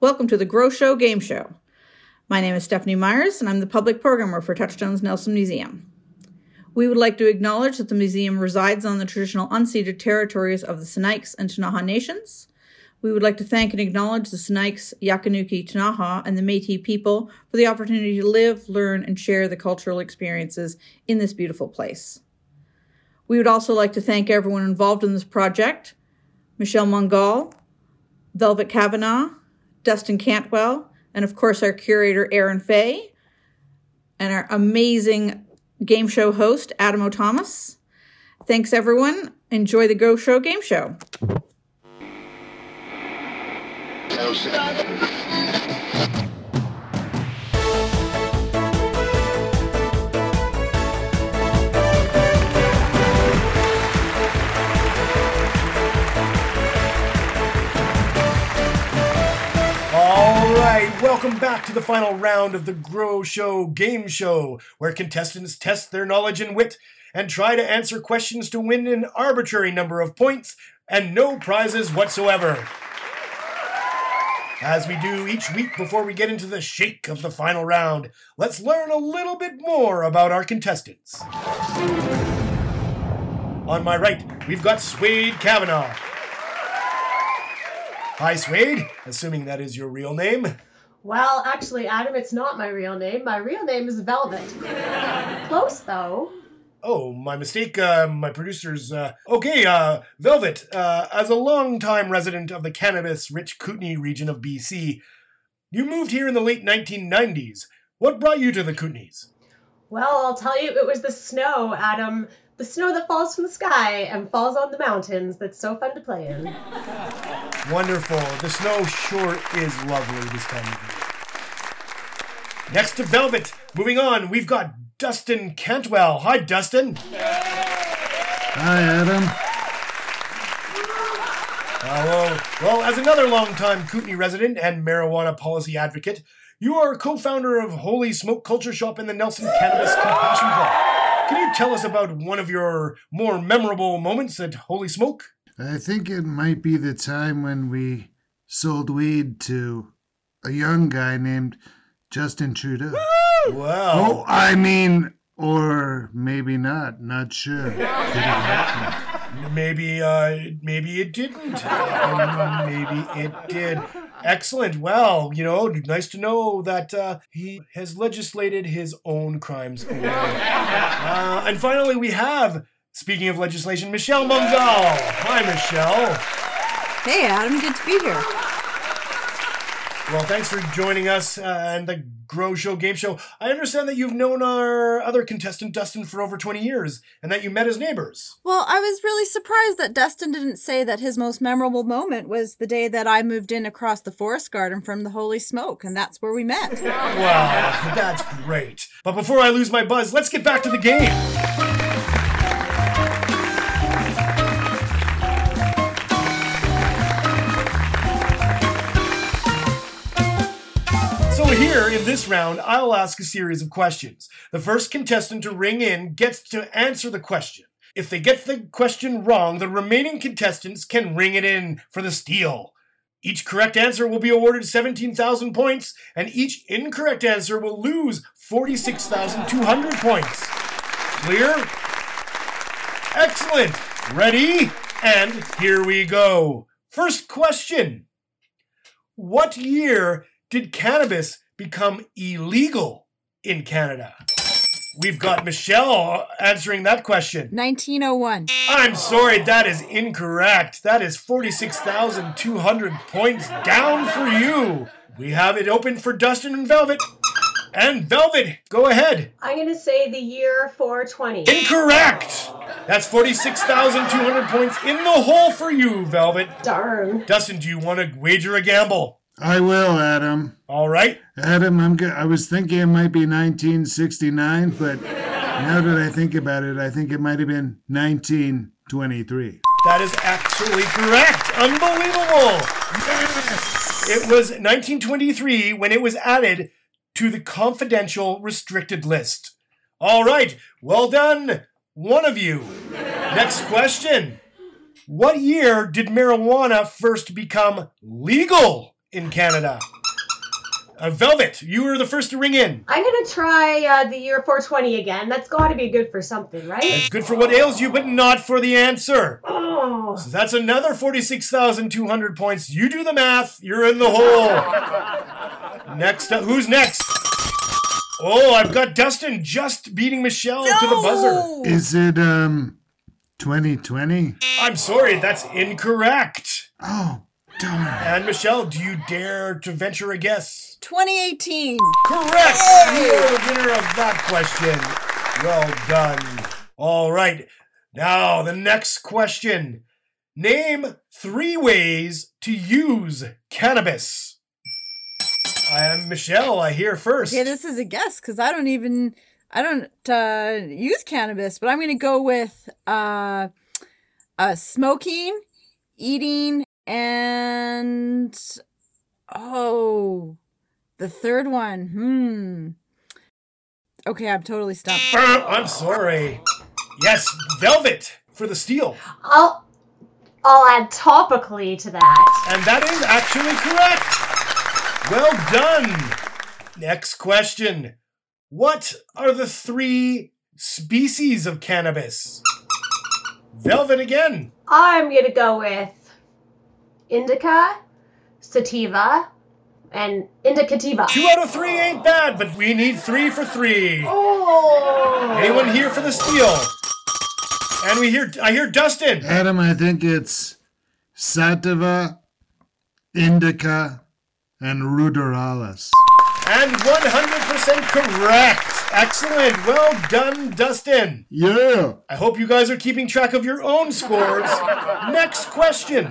Welcome to the Grow Show Game Show. My name is Stephanie Myers, and I'm the public programmer for Touchstones Nelson Museum. We would like to acknowledge that the museum resides on the traditional unceded territories of the Sinixt and Ktunaxa nations. We would like to thank and acknowledge the Sinixt, Yakanuki, Ktunaxa, and the Métis people for the opportunity to live, learn, and share the cultural experiences in this beautiful place. We would also like to thank everyone involved in this project Michelle Mungall, Velvet Kavanaugh, Dustin Cantwell, and of course our curator, Aaron Fay, and our amazing game show host, Adam O Thomas. Thanks, everyone. Enjoy the Grow Show Game Show. Welcome back to the final round of the Grow Show game show, where contestants test their knowledge and wit and try to answer questions to win an arbitrary number of points and no prizes whatsoever. As we do each week before we get into the shake of the final round, let's learn a little bit more about our contestants. On my right, we've got Suede Kavanaugh. Hi, Suede, assuming that is your real name. Well, actually, Adam, it's not my real name. My real name is Velvet. Close, though. Oh, my mistake. Uh, my producer's. Uh, okay, uh, Velvet, uh, as a longtime resident of the cannabis rich Kootenay region of BC, you moved here in the late 1990s. What brought you to the Kootenays? Well, I'll tell you, it was the snow, Adam. The snow that falls from the sky and falls on the mountains that's so fun to play in. Wonderful. The snow sure is lovely this time of year. Next to Velvet, moving on, we've got Dustin Cantwell. Hi, Dustin. Hi, Adam. Uh, Hello. Well, as another longtime Kootenay resident and marijuana policy advocate, you are co founder of Holy Smoke Culture Shop and the Nelson Cannabis Compassion Club. Can you tell us about one of your more memorable moments at Holy Smoke? I think it might be the time when we sold weed to a young guy named Justin Trudeau. Wow. Oh, I mean, or maybe not. Not sure. Could have happened. Maybe, uh, maybe it didn't. And maybe it did. Excellent. Well, you know, nice to know that uh, he has legislated his own crimes away. Uh, and finally, we have, speaking of legislation, Michelle Mungall. Hi, Michelle. Hey, Adam, good to be here. Well, thanks for joining us uh, and the Grow Show Game Show. I understand that you've known our other contestant, Dustin, for over 20 years and that you met as neighbors. Well, I was really surprised that Dustin didn't say that his most memorable moment was the day that I moved in across the forest garden from the Holy Smoke, and that's where we met. Wow, that's great. But before I lose my buzz, let's get back to the game. Here in this round, I'll ask a series of questions. The first contestant to ring in gets to answer the question. If they get the question wrong, the remaining contestants can ring it in for the steal. Each correct answer will be awarded 17,000 points, and each incorrect answer will lose 46,200 points. Clear? Excellent. Ready? And here we go. First question What year did cannabis become illegal in Canada? We've got Michelle answering that question. 1901. I'm sorry, that is incorrect. That is 46,200 points down for you. We have it open for Dustin and Velvet. And Velvet, go ahead. I'm going to say the year 420. Incorrect. That's 46,200 points in the hole for you, Velvet. Darn. Dustin, do you want to wager a gamble? I will, Adam. All right. Adam, I'm I was thinking it might be 1969, but now that I think about it, I think it might have been 1923. That is actually correct. Unbelievable. Yes. It was 1923 when it was added to the confidential restricted list. All right. Well done, one of you. Next question. What year did marijuana first become legal in Canada? Uh, Velvet, you were the first to ring in. I'm gonna try uh, the year 420 again. That's got to be good for something, right? It's good for what ails you, but not for the answer. Oh, So that's another 46,200 points. You do the math, you're in the hole. next up, who's next? Oh, I've got Dustin just beating Michelle to the buzzer. Is it um 2020? I'm sorry, that's incorrect. Oh, darn. And Michelle, do you dare to venture a guess? 2018. Correct! You're the winner of that question. Well done. All right. Now, the next question. Name three ways to use cannabis. I am Michelle. I hear first. Okay, this is a guess because I don't even I don't uh, use cannabis, but I'm gonna go with uh, uh, smoking, eating, and oh, the third one. Hmm. Okay, I'm totally stumped. Uh, I'm sorry. Yes, Velvet for the steal. I'll I'll add topically to that. And that is actually correct. Well done. Next question. What are the three species of cannabis? Velvet again. I'm gonna go with indica, sativa, and indicativa. Two out of three ain't bad, but we need three for three. Oh, Anyone here for the steal? And we hear I hear Dustin. Adam, I think it's sativa, indica, and ruderalis. And 100% correct. Excellent. Well done, Dustin. Yeah. I hope you guys are keeping track of your own scores. Next question.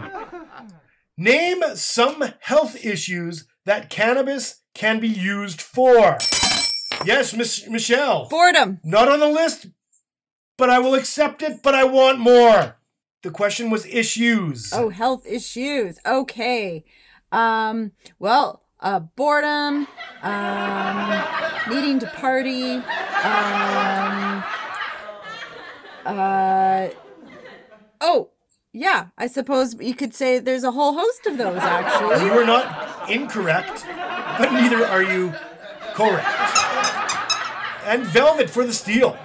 Name some health issues that cannabis can be used for. Yes, Miss Michelle. Boredom. Not on the list, but I will accept it, but I want more. The question was issues. Oh, health issues. Okay. Um. Well, uh, boredom. Um. Needing to party. Um. Uh. Oh. Yeah, I suppose you could say there's a whole host of those actually. You are not incorrect, but neither are you correct. And Velvet for the steal.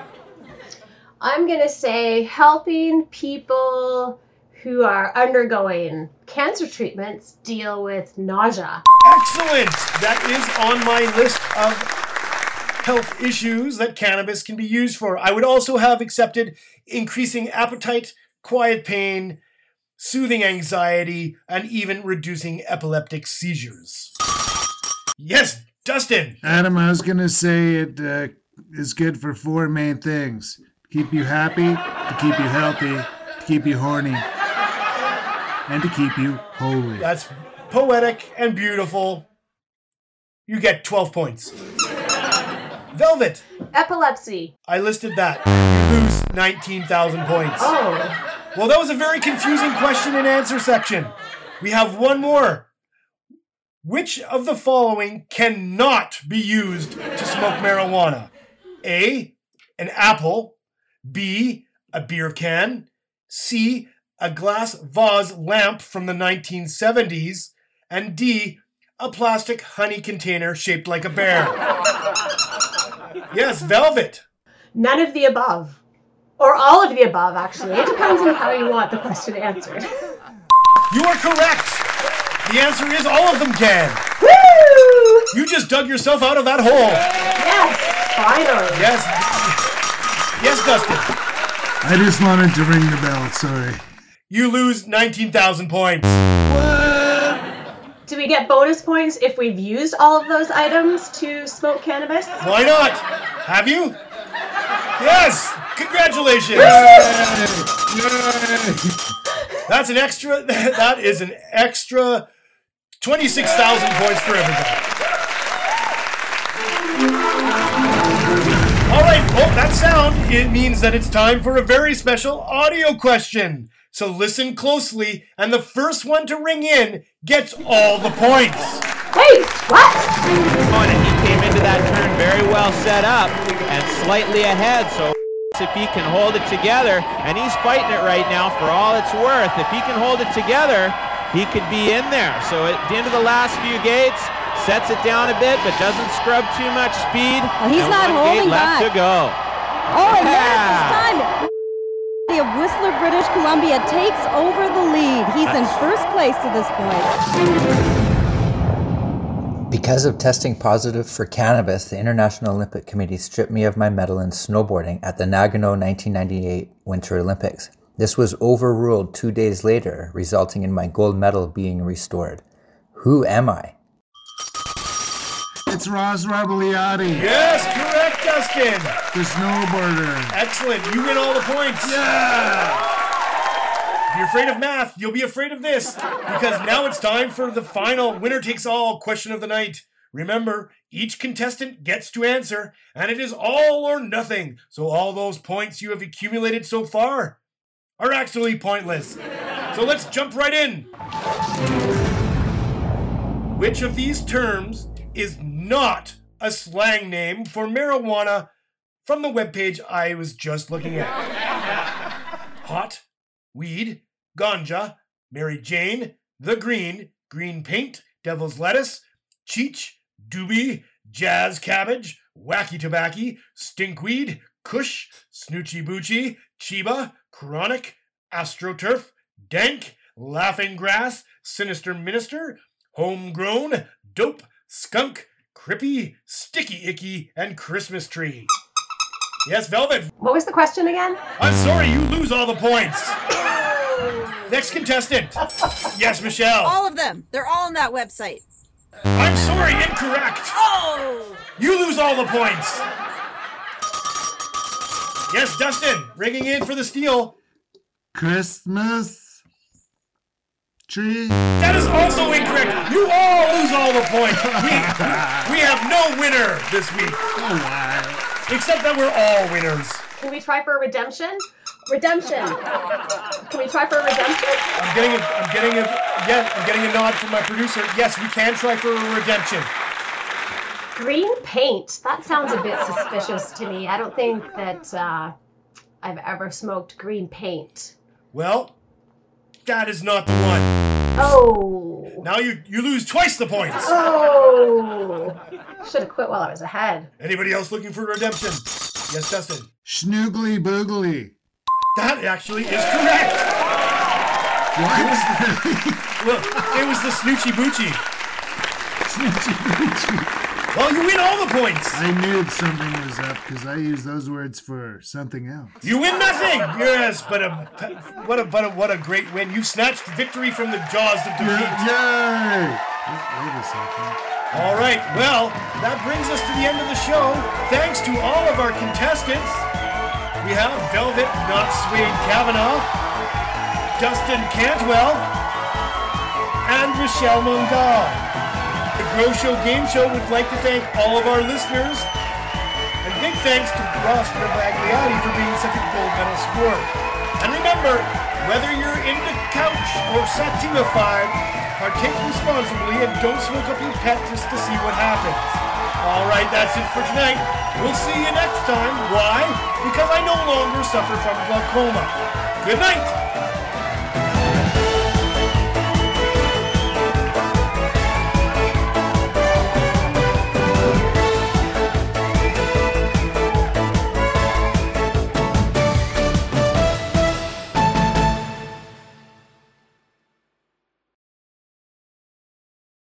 I'm gonna say helping people who are undergoing cancer treatments deal with nausea. Excellent! That is on my list of health issues that cannabis can be used for. I would also have accepted increasing appetite, quiet pain, soothing anxiety, and even reducing epileptic seizures. Yes, Dustin! Adam, I was gonna say it uh, is good for four main things: keep you happy, to keep you healthy, to keep you horny, and to keep you holy. That's poetic and beautiful. You get 12 points. Velvet, Epilepsy. I listed that. You lose 19,000 points. Oh, Well, that was a very confusing question and answer section. We have one more. Which of the following cannot be used to smoke marijuana? A. An apple. B. A beer can. C. A glass vase lamp from the 1970s. And D. A plastic honey container shaped like a bear. yes, velvet. none of the above. Or all of the above, actually. It depends on how you want the question answered. You are correct. The answer is all of them can. Woo! You just dug yourself out of that hole. Yes, finally. Yes. Yes, Dustin. I just wanted to ring the bell. Sorry. You lose 19,000 points. What? Do we get bonus points if we've used all of those items to smoke cannabis? Why not? Have you? Yes. Congratulations. Yay! That's an extra. That is an extra 26,000 points for everybody. All right. Well, that sound it means that it's time for a very special audio question. So listen closely, and the first one to ring in gets all the points. Wait, what? on and he came into that turn very well set up and slightly ahead. So if he can hold it together, and he's fighting it right now for all it's worth. If he can hold it together, he could be in there. So at the end of the last few gates, sets it down a bit, but doesn't scrub too much speed. Well, he's and not one gate holding left back. to go. Oh, and Yeah. there's this time. Of Whistler, British Columbia takes over the lead. He's in first place to this point. Because of testing positive for cannabis, the International Olympic Committee stripped me of my medal in snowboarding at the Nagano 1998 Winter Olympics. This was overruled two days later, resulting in my gold medal being restored. Who am I? It's Ross Rebagliati, Yes, correct, Dustin. the snowboarder. Excellent. You win all the points. Yeah! If you're afraid of math, you'll be afraid of this because now it's time for the final winner takes all question of the night. Remember, each contestant gets to answer, and it is all or nothing. So all those points you have accumulated so far are actually pointless. So let's jump right in. Which of these terms is not a slang name for marijuana from the webpage I was just looking at? Hot, weed, ganja, Mary Jane, the green, green paint, devil's lettuce, cheech, doobie, jazz cabbage, wacky tobacco, stinkweed, kush, snoochie boochie, chiba, chronic, astroturf, dank, laughing grass, sinister minister, homegrown, dope, skunk, crippy, sticky icky, and Christmas tree. Yes, Velvet, What was the question again? I'm sorry, you lose all the points. Next contestant. Yes, Michelle. All of them. They're all on that website. I'm sorry, incorrect. Oh! You lose all the points. Yes, Dustin, ringing in for the steal. Christmas tree. That is also incorrect. You all lose all the points. We, we have no winner this week, Oh, why? Except that we're all winners. Can we try for a redemption? Redemption. Can we try for a redemption? I'm getting a, I'm getting a, yeah, I'm getting a nod from my producer. Yes, we can try for a redemption. Green paint. That sounds a bit suspicious to me. I don't think that uh, I've ever smoked green paint. Well, that is not the one. Oh. Now you you lose twice the points. Oh. Should have quit while I was ahead. Anybody else looking for redemption? Yes, Dustin. Schnoogly boogly. That actually is correct. What? Well, it was the Snoochie Boochie. Snitchy boochie. Well, you win all the points. I knew something was up because I use those words for something else. You win nothing. Yes, but a what a but a what a great win. You snatched victory from the jaws of defeat. Wait wait a second. All right. Well, that brings us to the end of the show. Thanks to all of our contestants. We have Velvet Not Suede Kavanaugh, Dustin Cantwell, and Michelle Mungall. The Grow Show Game Show would like to thank all of our listeners. And big thanks to Ross Bagliati for being such a gold medal sport. And remember, whether you're into couch or sativa five, partake responsibly and don't smoke up your pet just to see what happens. All right, that's it for tonight. We'll see you next time. Why? Because I no longer suffer from glaucoma. Good night.